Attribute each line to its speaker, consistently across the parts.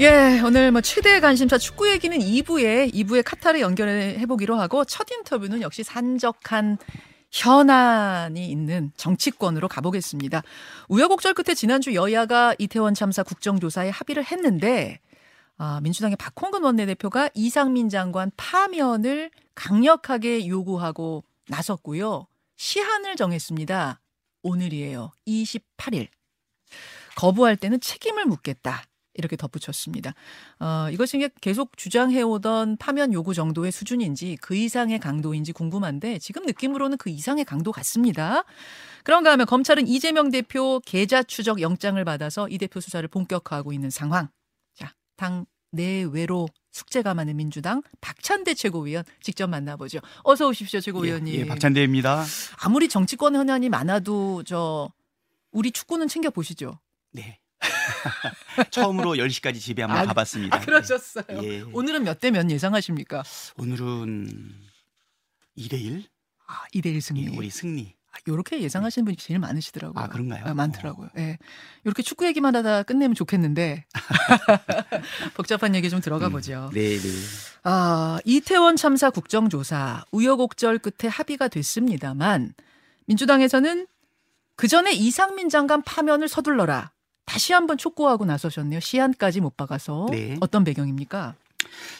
Speaker 1: 예, 오늘 뭐 최대 관심사 축구 얘기는 2부에 2부에 카타르 연결해 보기로 하고 첫 인터뷰는 역시 산적한 현안이 있는 정치권으로 가보겠습니다. 우여곡절 끝에 지난주 여야가 이태원 참사 국정조사에 합의를 했는데 아, 민주당의 박홍근 원내대표가 이상민 장관 파면을 강력하게 요구하고 나섰고요. 시한을 정했습니다. 오늘이에요. 28일. 거부할 때는 책임을 묻겠다. 이렇게 덧붙였습니다. 어, 이것이 계속 주장해오던 파면 요구 정도의 수준인지 그 이상의 강도인지 궁금한데 지금 느낌으로는 그 이상의 강도 같습니다. 그런가 하면 검찰은 이재명 대표 계좌 추적 영장을 받아서 이 대표 수사를 본격화하고 있는 상황. 자, 당 내외로 숙제가 많은 민주당 박찬대 최고위원 직접 만나보죠. 어서 오십시오, 최고위원님.
Speaker 2: 예, 예 박찬대입니다.
Speaker 1: 아무리 정치권 현안이 많아도 저 우리 축구는 챙겨 보시죠.
Speaker 2: 네. 처음으로 10시까지 집에 한번 아, 가봤습니다.
Speaker 1: 아, 그러셨어요. 예. 오늘은 몇 대 몇 예상하십니까?
Speaker 2: 오늘은 2대 1?
Speaker 1: 아, 2대 1 승리.
Speaker 2: 예, 우리 승리.
Speaker 1: 아, 요렇게 예상하시는 분이 제일 많으시더라고요.
Speaker 2: 아, 그런가요?
Speaker 1: 아, 많더라고요. 예. 네. 이렇게 축구 얘기만 하다 끝내면 좋겠는데. 복잡한 얘기 좀 들어가 음, 보죠.
Speaker 2: 네, 네.
Speaker 1: 아, 이태원 참사 국정조사 우여곡절 끝에 합의가 됐습니다만 민주당에서는 그 전에 이상민 장관 파면을 서둘러라. 다시 한번 촉구하고 나서셨네요. 시안까지 못 박아서. 네. 어떤 배경입니까?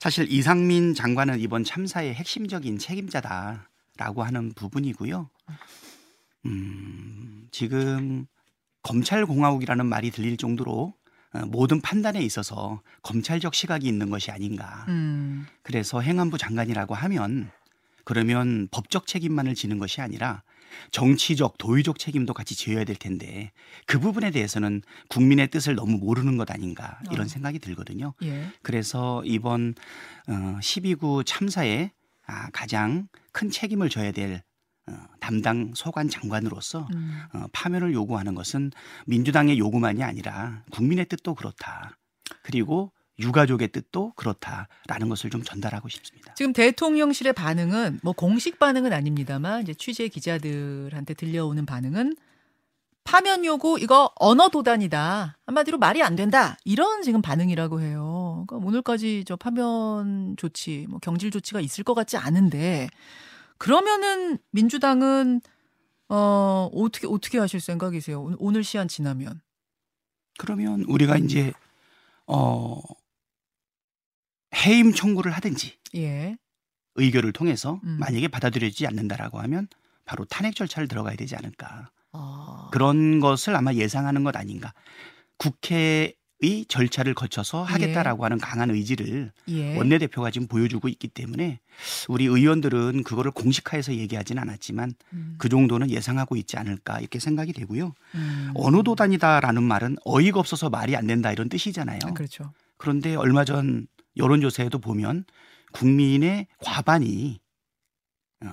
Speaker 2: 사실 이상민 장관은 이번 참사의 핵심적인 책임자다라고 하는 부분이고요. 음, 지금 검찰 공화국이라는 말이 들릴 정도로 어, 모든 판단에 있어서 검찰적 시각이 있는 것이 아닌가. 음. 그래서 행안부 장관이라고 하면 그러면 법적 책임만을 지는 것이 아니라 정치적, 도의적 책임도 같이 지어야 될 텐데 그 부분에 대해서는 국민의 뜻을 너무 모르는 것 아닌가 이런 어. 생각이 들거든요. 예. 그래서 이번 어 12구 참사에 아, 가장 큰 책임을 져야 될 어, 담당 소관 장관으로서 음. 어, 파면을 요구하는 것은 민주당의 요구만이 아니라 국민의 뜻도 그렇다. 그리고 유가족의 뜻도 그렇다라는 것을 좀 전달하고 싶습니다.
Speaker 1: 지금 대통령실의 반응은 뭐 공식 반응은 아닙니다만 이제 취재 기자들한테 들려오는 반응은 파면 요구 이거 언어 도단이다 한마디로 말이 안 된다 이런 지금 반응이라고 해요. 그러니까 오늘까지 저 파면 조치 뭐 경질 조치가 있을 것 같지 않은데 그러면은 민주당은 어 어떻게 어떻게 하실 생각이세요? 오늘 시한 지나면
Speaker 2: 그러면 우리가 이제 어 해임 청구를 하든지 예. 의결을 통해서 음. 만약에 받아들여지지 않는다라고 하면 바로 탄핵 절차를 들어가야 되지 않을까. 아. 그런 것을 아마 예상하는 것 아닌가. 국회의 절차를 거쳐서 예. 하겠다라고 예. 하는 강한 의지를 예. 원내대표가 지금 보여주고 있기 때문에 우리 의원들은 그거를 공식화해서 얘기하지는 않았지만 음. 그 정도는 예상하고 있지 않을까 이렇게 생각이 되고요. 음. 어느 도단이다라는 말은 어이가 없어서 말이 안 된다 이런 뜻이잖아요.
Speaker 1: 아, 그렇죠.
Speaker 2: 그런데 얼마 전 여론조사에도 보면 국민의 과반이 어,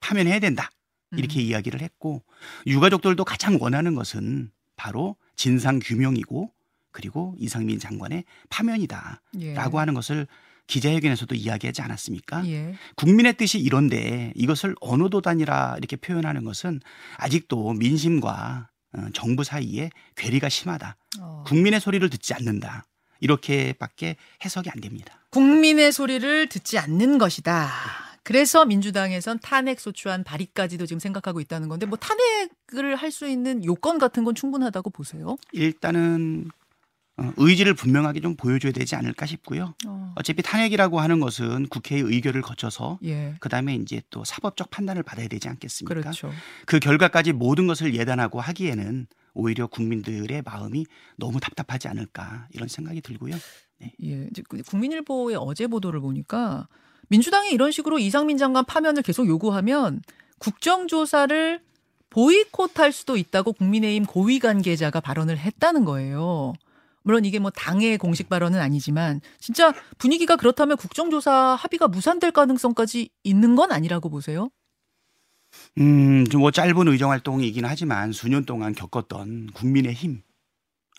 Speaker 2: 파면해야 된다. 이렇게 음. 이야기를 했고 유가족들도 가장 원하는 것은 바로 진상 규명이고 그리고 이상민 장관의 파면이다라고 예. 하는 것을 기자회견에서도 이야기하지 않았습니까? 예. 국민의 뜻이 이런데 이것을 어느 도단이라 이렇게 표현하는 것은 아직도 민심과 어, 정부 사이에 괴리가 심하다. 어. 국민의 소리를 듣지 않는다. 이렇게밖에 해석이 안 됩니다.
Speaker 1: 국민의 소리를 듣지 않는 것이다. 그래서 민주당에선 탄핵 소추안 발의까지도 지금 생각하고 있다는 건데 뭐 탄핵을 할 수 있는 요건 같은 건 충분하다고 보세요?
Speaker 2: 일단은 어, 의지를 분명하게 좀 보여줘야 되지 않을까 싶고요. 어. 차피 탄핵이라고 하는 것은 국회의 의결을 거쳐서 예. 그다음에 이제 또 사법적 판단을 받아야 되지 않겠습니까? 그렇죠. 그 결과까지 모든 것을 예단하고 하기에는 오히려 국민들의 마음이 너무 답답하지 않을까 이런 생각이 들고요.
Speaker 1: 네. 예, 그 국민일보의 어제 보도를 보니까 민주당이 이런 식으로 이상민 장관 파면을 계속 요구하면 국정조사를 보이콧할 수도 있다고 국민의힘 고위 관계자가 발언을 했다는 거예요. 물론 이게 뭐 당의 공식 발언은 아니지만 진짜 분위기가 그렇다면 국정조사 합의가 무산될 가능성까지 있는 건 아니라고 보세요?
Speaker 2: 음, 좀 뭐 짧은 의정 활동이긴 하지만 수년 동안 겪었던 국민의 힘.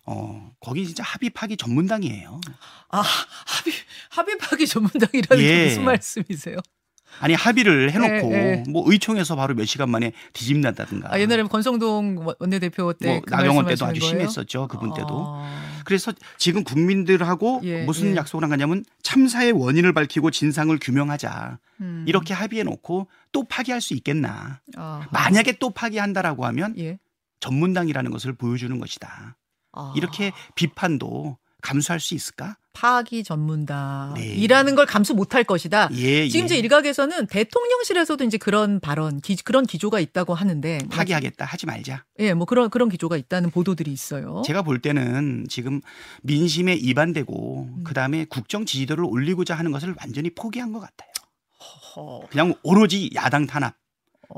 Speaker 2: 어, 거기 진짜 합의파기 전문당이에요.
Speaker 1: 아, 합의, 합의파기 전문당이라는 예. 게 무슨 말씀이세요?
Speaker 2: 아니 합의를 해놓고 네, 네. 뭐 의총에서 바로 몇 시간 만에 뒤집는다든가.
Speaker 1: 아, 옛날에 권성동 원내대표 때 뭐
Speaker 2: 그 나경원 때도 아주 거예요? 심했었죠 그분 때도. 아... 그래서 지금 국민들하고 예, 무슨 예. 약속을 한 거냐면 참사의 원인을 밝히고 진상을 규명하자 음. 이렇게 합의해놓고 또 파기할 수 있겠나. 아하. 만약에 또 파기한다라고 하면 예. 전문당이라는 것을 보여주는 것이다. 아. 이렇게 비판도 감수할 수 있을까?
Speaker 1: 파기 전문다이라는 네. 걸 감수 못할 것이다. 예, 지금 예. 제 일각에서는 대통령실에서도 이제 그런 발언, 기, 그런 기조가 있다고 하는데
Speaker 2: 파기하겠다 하지 말자.
Speaker 1: 예, 뭐 그런 그런 기조가 있다는 보도들이 있어요.
Speaker 2: 제가 볼 때는 지금 민심에 이반되고 음. 그 다음에 국정 지지도를 올리고자 하는 것을 완전히 포기한 것 같아요. 허허. 그냥 오로지 야당 탄압,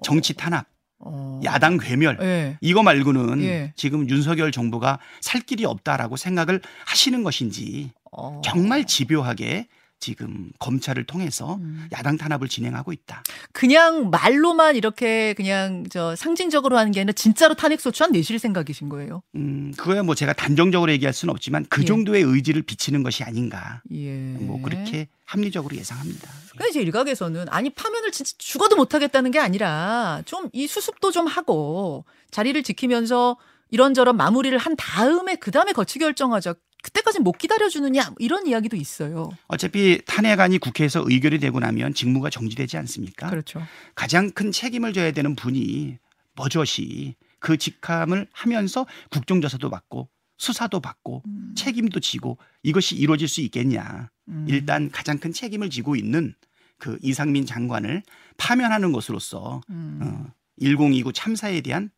Speaker 2: 정치 탄압. 어. 야당 괴멸 예. 이거 말고는 예. 지금 윤석열 정부가 살 길이 없다라고 생각을 하시는 것인지 어. 정말 집요하게 지금 검찰을 통해서 음. 야당 탄압을 진행하고 있다.
Speaker 1: 그냥 말로만 이렇게 그냥 저 상징적으로 하는 게 아니라 진짜로 탄핵 소추안 내실 생각이신 거예요?
Speaker 2: 음, 그거야 뭐 제가 단정적으로 얘기할 수는 없지만 그 예. 정도의 의지를 비치는 것이 아닌가. 예. 뭐 그렇게 합리적으로 예상합니다.
Speaker 1: 그러니까 이제 일각에서는 아니 파면을 진짜 죽어도 못 하겠다는 게 아니라 좀 이 수습도 좀 하고 자리를 지키면서 이런저런 마무리를 한 다음에 그 다음에 거치 결정하자. 그때까지 못 기다려주느냐 이런 이야기도 있어요.
Speaker 2: 어차피 탄핵안이 국회에서 의결이 되고 나면 직무가 정지되지 않습니까?
Speaker 1: 그렇죠.
Speaker 2: 가장 큰 책임을 져야 되는 분이 버젓이 그 직함을 하면서 국정조사도 받고 수사도 받고 음. 책임도 지고 이것이 이루어질 수 있겠냐. 음. 일단 가장 큰 책임을 지고 있는 그 이상민 장관을 파면하는 것으로서 음. 어, 1029 참사에 대한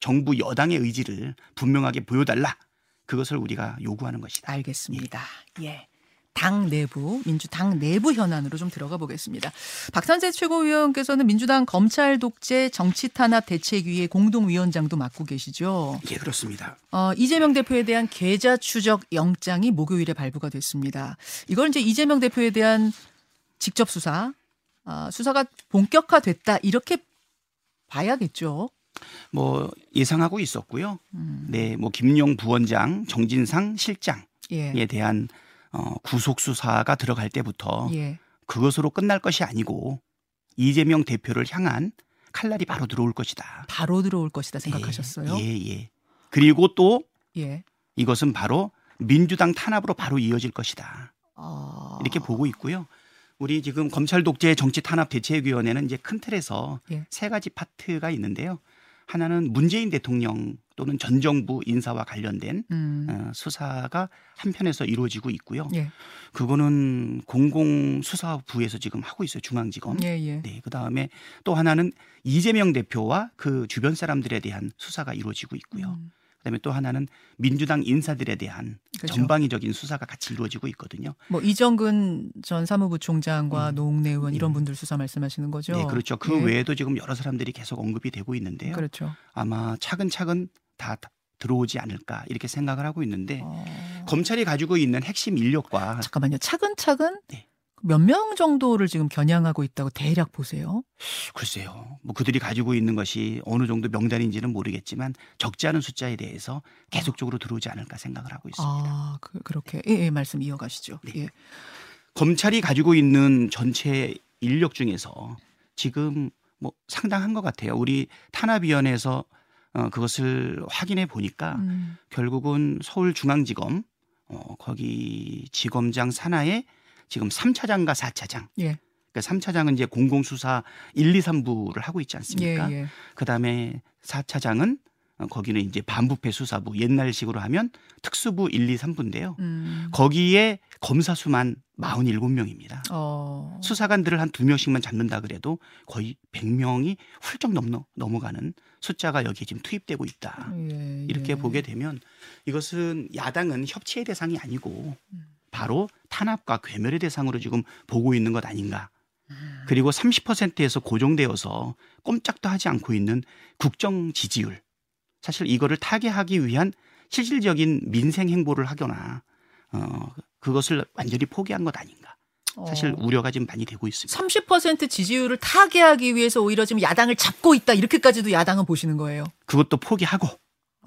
Speaker 2: 정부 여당의 의지를 분명하게 보여달라. 그것을 우리가 요구하는 것이다.
Speaker 1: 알겠습니다. 예. 예. 당 내부, 민주당 내부 현안으로 좀 들어가 보겠습니다. 박선재 최고위원께서는 민주당 검찰 독재 정치 탄압 대책위의 공동위원장도 맡고 계시죠.
Speaker 2: 예, 그렇습니다.
Speaker 1: 어, 이재명 대표에 대한 계좌 추적 영장이 목요일에 발부가 됐습니다. 이걸 이제 이재명 대표에 대한 직접 수사, 어, 수사가 본격화됐다 이렇게 봐야겠죠.
Speaker 2: 뭐 예상하고 있었고요. 음. 네, 뭐 김용 부원장, 정진상 실장에 예. 대한 어, 구속 수사가 들어갈 때부터 예. 그것으로 끝날 것이 아니고 이재명 대표를 향한 칼날이 바로 들어올 것이다.
Speaker 1: 바로 들어올 것이다 생각하셨어요?
Speaker 2: 예, 예. 예. 그리고 또 예. 이것은 바로 민주당 탄압으로 바로 이어질 것이다. 아... 이렇게 보고 있고요. 우리 지금 검찰 독재 정치 탄압 대책위원회는 이제 큰 틀에서 예. 세 가지 파트가 있는데요. 하나는 문재인 대통령 또는 전 정부 인사와 관련된 음. 어, 수사가 한편에서 이루어지고 있고요. 예. 그거는 공공수사부에서 지금 하고 있어요. 중앙지검. 예, 예. 네. 그 다음에 또 하나는 이재명 대표와 그 주변 사람들에 대한 수사가 이루어지고 있고요. 음. 그다음에 또 하나는 민주당 인사들에 대한 그렇죠. 전방위적인 수사가 같이 이루어지고 있거든요.
Speaker 1: 뭐 이정근 전 사무부 총장과 음. 노웅래 의원 이런 음. 분들 수사 말씀하시는 거죠?
Speaker 2: 네, 그렇죠. 그 예. 외에도 지금 여러 사람들이 계속 언급이 되고 있는데요.
Speaker 1: 그렇죠.
Speaker 2: 아마 차근차근 다 들어오지 않을까 이렇게 생각을 하고 있는데 어... 검찰이 가지고 있는 핵심 인력과
Speaker 1: 잠깐만요. 차근차근 네. 몇 명 정도를 지금 겨냥하고 있다고 대략 보세요?
Speaker 2: 글쎄요. 뭐 그들이 가지고 있는 것이 어느 정도 명단인지는 모르겠지만 적지 않은 숫자에 대해서 계속적으로 들어오지 않을까 생각을 하고 있습니다.
Speaker 1: 아, 그, 렇게 예, 예, 말씀 이어가시죠. 네. 예.
Speaker 2: 검찰이 가지고 있는 전체 인력 중에서 지금 뭐 상당한 것 같아요. 우리 탄압위원회에서 어, 그것을 확인해 보니까 음. 결국은 서울중앙지검 어, 거기 지검장 산하에 지금 3차장과 4차장. 예. 그러니까 3차장은 이제 공공수사 1, 2, 3부를 하고 있지 않습니까? 예, 예. 그다음에 4차장은 어, 거기는 이제 반부패 수사부 옛날식으로 하면 특수부 1, 2, 3부인데요. 음. 거기에 검사 수만 47명입니다. 어. 수사관들을 한 두 명씩만 잡는다 그래도 거의 100명이 훌쩍 넘어 넘어가는 숫자가 여기에 지금 투입되고 있다. 예, 이렇게 예. 보게 되면 이것은 야당은 협치의 대상이 아니고 음. 바로 탄압과 괴멸의 대상으로 지금 보고 있는 것 아닌가. 그리고 30%에서 고정되어서 꼼짝도 하지 않고 있는 국정 지지율. 사실 이거를 타개하기 위한 실질적인 민생 행보를 하거나 어 그것을 완전히 포기한 것 아닌가. 사실 어. 우려가 지금 많이 되고 있습니다.
Speaker 1: 30% 지지율을 타개하기 위해서 오히려 지금 야당을 잡고 있다 이렇게까지도 야당은 보시는 거예요.
Speaker 2: 그것도 포기하고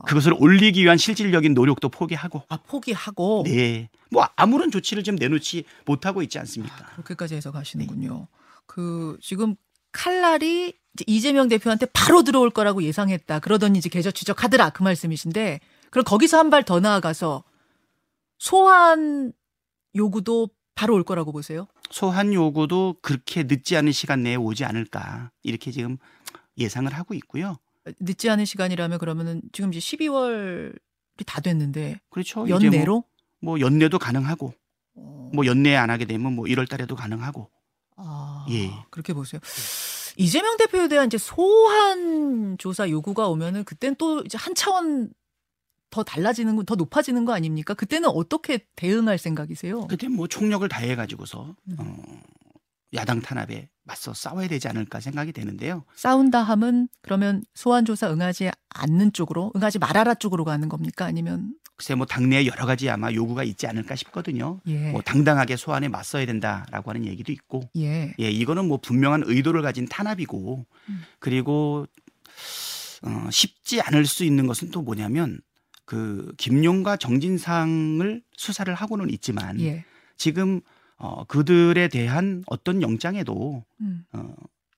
Speaker 2: 그것을 올리기 위한 실질적인 노력도 포기하고.
Speaker 1: 아, 포기하고?
Speaker 2: 네. 뭐 아무런 조치를 좀 내놓지 못하고 있지 않습니까?
Speaker 1: 아, 그렇게까지 해서 가시는군요. 네. 그 지금 칼날이 이재명 대표한테 바로 들어올 거라고 예상했다. 그러더니 이제 계좌 추적하더라. 그 말씀이신데 그럼 거기서 한 발 더 나아가서 소환 요구도 바로 올 거라고 보세요?
Speaker 2: 소환 요구도 그렇게 늦지 않은 시간 내에 오지 않을까 이렇게 지금 예상을 하고 있고요.
Speaker 1: 늦지 않은 시간이라면 그러면은 지금 이제 12월이 다 됐는데
Speaker 2: 그렇죠.
Speaker 1: 연내로
Speaker 2: 뭐, 뭐, 연내도 가능하고 어... 뭐 연내 안 하게 되면 뭐 1월 달에도 가능하고
Speaker 1: 아, 예. 그렇게 보세요. 이재명 대표에 대한 이제 소환 조사 요구가 오면은 그땐 또 이제 한 차원 더 달라지는 거, 더 높아지는 거 아닙니까? 그때는 어떻게 대응할 생각이세요?
Speaker 2: 그때 뭐 총력을 다해 가지고서 음. 어, 야당 탄압에 맞서 싸워야 되지 않을까 생각이 되는데요.
Speaker 1: 싸운다 함은 그러면 소환 조사 응하지 않는 쪽으로, 응하지 말아라 쪽으로 가는 겁니까? 아니면
Speaker 2: 글쎄 뭐 당내에 여러 가지 아마 요구가 있지 않을까 싶거든요. 예. 뭐 당당하게 소환에 맞서야 된다라고 하는 얘기도 있고, 예, 예 이거는 뭐 분명한 의도를 가진 탄압이고, 음. 그리고 어, 쉽지 않을 수 있는 것은 또 뭐냐면 그 김용과 정진상을 수사를 하고는 있지만 예. 지금 어 그들에 대한 어떤 영장에도 음. 어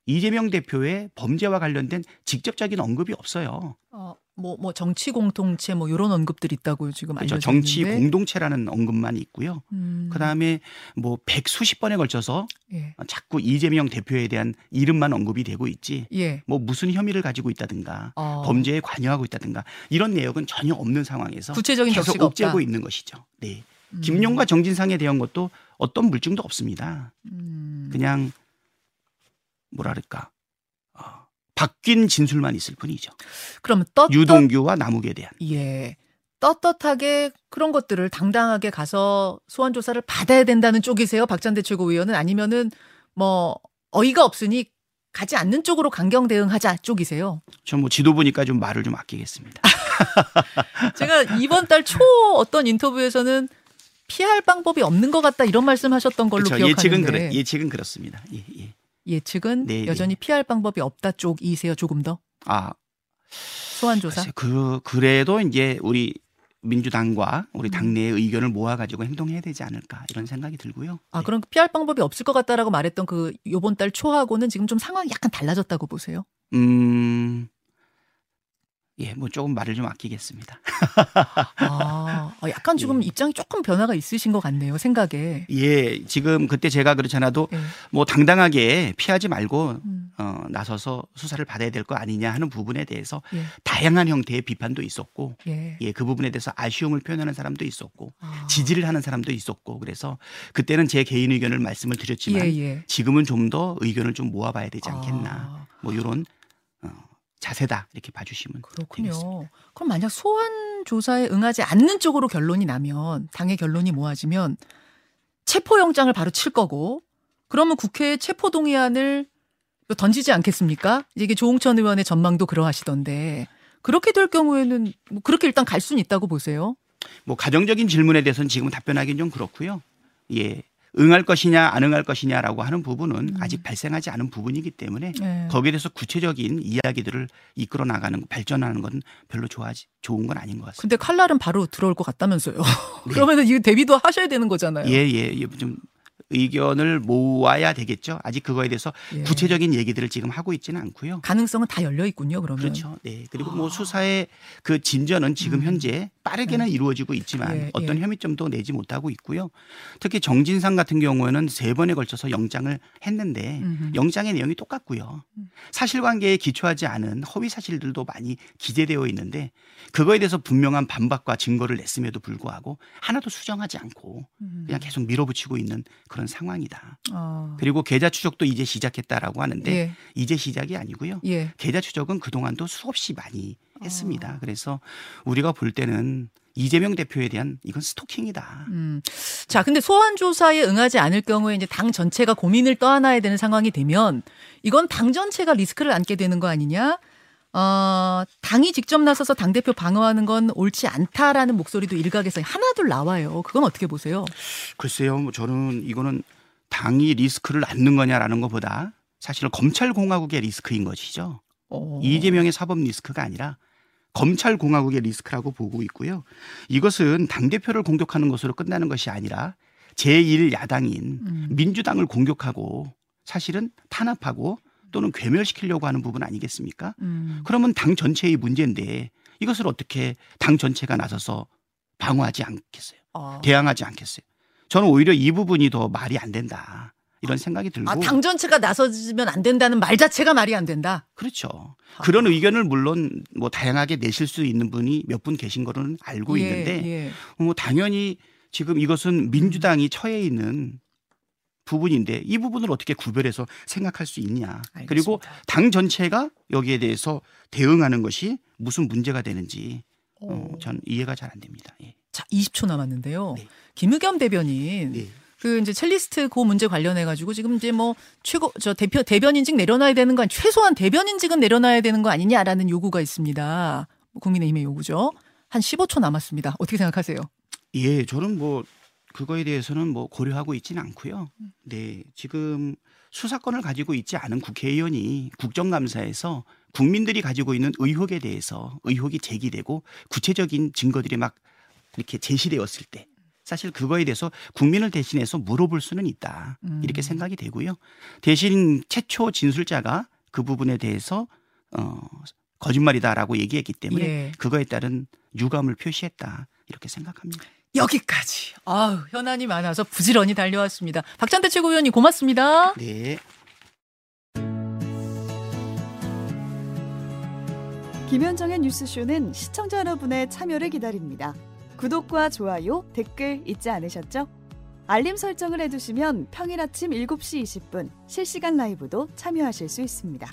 Speaker 2: 이재명 대표의 범죄와 관련된 직접적인 언급이 없어요.
Speaker 1: 어, 뭐, 뭐 정치 공동체 뭐 이런 언급들이 있다고 지금 그렇죠. 알려져
Speaker 2: 정치 공동체라는 언급만 있고요. 음. 그다음에 뭐 백수십 번에 걸쳐서 예. 자꾸 이재명 대표에 대한 이름만 언급이 되고 있지. 예. 뭐 무슨 혐의를 가지고 있다든가 어. 범죄에 관여하고 있다든가 이런 내역은 전혀 없는 상황에서
Speaker 1: 구체적인
Speaker 2: 계속 옥죄고 있는 것이죠. 네. 음. 김용과 정진상에 대한 것도 어떤 물증도 없습니다. 음. 그냥 뭐랄까 바뀐 진술만 있을 뿐이죠.
Speaker 1: 그럼 떳
Speaker 2: 유동규와 남욱에 대한
Speaker 1: 예 떳떳하게 그런 것들을 당당하게 가서 소환 조사를 받아야 된다는 쪽이세요, 박찬대 최고위원은 아니면은 뭐 어이가 없으니 가지 않는 쪽으로 강경 대응하자 쪽이세요.
Speaker 2: 저뭐 지도부니까 좀 말을 좀 아끼겠습니다.
Speaker 1: 제가 이번 달 초 어떤 인터뷰에서는 피할 방법이 없는 것 같다 이런 말씀하셨던 걸로 그렇죠. 기억하는데
Speaker 2: 예측은 그래 예측은 그렇습니다. 예, 예.
Speaker 1: 예측은 네, 네. 여전히 네. 피할 방법이 없다 쪽이세요, 조금 더?
Speaker 2: 아.
Speaker 1: 소환 조사.
Speaker 2: 그 그래도 이제 우리 민주당과 우리 음. 당내의 의견을 모아가지고 행동해야 되지 않을까 이런 생각이 들고요.
Speaker 1: 아, 네. 그럼 피할 방법이 없을 것 같다라고 말했던 그 요번 달 초하고는 지금 좀 상황이 약간 달라졌다고 보세요?
Speaker 2: 음, 예, 뭐 조금 말을 좀 아끼겠습니다.
Speaker 1: 아, 아, 약간 지금 예. 입장이 조금 변화가 있으신 것 같네요, 생각에.
Speaker 2: 예, 지금 그때 제가 그렇지 않아도 예. 뭐 당당하게 피하지 말고 음. 어, 나서서 수사를 받아야 될 거 아니냐 하는 부분에 대해서 예. 다양한 형태의 비판도 있었고, 예. 예, 그 부분에 대해서 아쉬움을 표현하는 사람도 있었고, 아. 지지를 하는 사람도 있었고, 그래서 그때는 제 개인 의견을 말씀을 드렸지만 예, 예. 지금은 좀 더 의견을 좀 모아봐야 되지 않겠나, 아. 뭐 이런 어, 자세다 이렇게 봐주시면 그렇군요. 되겠습니다.
Speaker 1: 그럼 만약 소환 조사에 응하지 않는 쪽으로 결론이 나면 당의 결론이 모아지면 체포영장을 바로 칠 거고 그러면 국회에 체포 동의안을 던지지 않겠습니까? 이게 조홍천 의원의 전망도 그러하시던데 그렇게 될 경우에는 뭐 그렇게 일단 갈 수는 있다고 보세요.
Speaker 2: 뭐 가정적인 질문에 대해서는 지금 답변하기는 좀 그렇고요. 예. 응할 것이냐 안 응할 것이냐라고 하는 부분은 음. 아직 발생하지 않은 부분이기 때문에 네. 거기에 대해서 구체적인 이야기들을 이끌어 나가는 발전하는 건 별로 좋아지 좋은 건 아닌 것 같습니다.
Speaker 1: 근데 칼날은 바로 들어올 것 같다면서요. 네. 그러면은 이 대비도 하셔야 되는 거잖아요.
Speaker 2: 예, 예. 예. 좀 의견을 모아야 되겠죠. 아직 그거에 대해서 예. 구체적인 얘기들을 지금 하고 있지는 않고요.
Speaker 1: 가능성은 다 열려 있군요. 그러면
Speaker 2: 그렇죠. 네. 그리고 뭐 아. 수사의 그 진전은 지금 음. 현재 빠르게는 네. 이루어지고 있지만 예. 어떤 예. 혐의점도 내지 못하고 있고요. 특히 정진상 같은 경우에는 세 번에 걸쳐서 영장을 했는데 음흠. 영장의 내용이 똑같고요. 음. 사실관계에 기초하지 않은 허위 사실들도 많이 기재되어 있는데 그거에 대해서 분명한 반박과 증거를 냈음에도 불구하고 하나도 수정하지 않고 음. 그냥 계속 밀어붙이고 있는 그런 상황이다. 어. 그리고 계좌 추적도 이제 시작했다라고 하는데 예. 이제 시작이 아니고요. 예. 계좌 추적은 그동안도 수없이 많이 했습니다. 어. 그래서 우리가 볼 때는 이재명 대표에 대한 이건 스토킹이다. 음.
Speaker 1: 자, 근데 소환 조사에 응하지 않을 경우에 이제 당 전체가 고민을 떠안아야 되는 상황이 되면 이건 당 전체가 리스크를 안게 되는 거 아니냐? 어, 당이 직접 나서서 당대표 방어하는 건 옳지 않다라는 목소리도 일각에서 하나둘 나와요. 그건 어떻게 보세요?
Speaker 2: 글쎄요. 뭐 저는 이거는 당이 리스크를 안는 거냐라는 것보다 사실은 검찰공화국의 리스크인 것이죠. 오. 어. 이재명의 사법 리스크가 아니라 검찰공화국의 리스크라고 보고 있고요. 이것은 당대표를 공격하는 것으로 끝나는 것이 아니라 제1야당인 음. 민주당을 공격하고 사실은 탄압하고 또는 괴멸시키려고 하는 부분 아니겠습니까? 음. 그러면 당 전체의 문제인데 이것을 어떻게 당 전체가 나서서 방어하지 않겠어요? 어. 대항하지 않겠어요? 저는 오히려 이 부분이 더 말이 안 된다. 이런 생각이 들고.
Speaker 1: 아, 당 전체가 나서지면 안 된다는 말 자체가 말이 안 된다.
Speaker 2: 그렇죠. 아. 그런 의견을 물론 뭐 다양하게 내실 수 있는 분이 몇 분 계신 거는 알고 예, 있는데, 예. 뭐 당연히 지금 이것은 민주당이 처해 있는 부분인데 이 부분을 어떻게 구별해서 생각할 수 있냐. 알겠습니다. 그리고 당 전체가 여기에 대해서 대응하는 것이 무슨 문제가 되는지 어, 전 이해가 잘 안 됩니다. 예.
Speaker 1: 자, 20초 남았는데요. 네. 김의겸 대변인 네. 그 이제 첼리스트 그 문제 관련해 가지고 지금 이제 뭐 최고 저 대표 대변인직 내려놔야 되는 거 아니 최소한 대변인직은 내려놔야 되는 거 아니냐라는 요구가 있습니다. 국민의힘의 요구죠. 한 15초 남았습니다. 어떻게 생각하세요?
Speaker 2: 예, 저는 뭐 그거에 대해서는 뭐 고려하고 있지는 않고요. 네, 지금 수사권을 가지고 있지 않은 국회의원이 국정감사에서 국민들이 가지고 있는 의혹에 대해서 의혹이 제기되고 구체적인 증거들이 막 이렇게 제시되었을 때 사실 그거에 대해서 국민을 대신해서 물어볼 수는 있다. 이렇게 음. 생각이 되고요. 대신 최초 진술자가 그 부분에 대해서 어 거짓말이다라고 얘기했기 때문에 예. 그거에 따른 유감을 표시했다. 이렇게 생각합니다.
Speaker 1: 여기까지. 아우, 현안이 많아서 부지런히 달려왔습니다. 박찬대 최고위원님 고맙습니다.
Speaker 2: 네.
Speaker 3: 김현정의 뉴스쇼는 시청자 여러분의 참여를 기다립니다. 구독과 좋아요, 댓글 잊지 않으셨죠? 알림 설정을 해두시면 평일 아침 7시 20분 실시간 라이브도 참여하실 수 있습니다.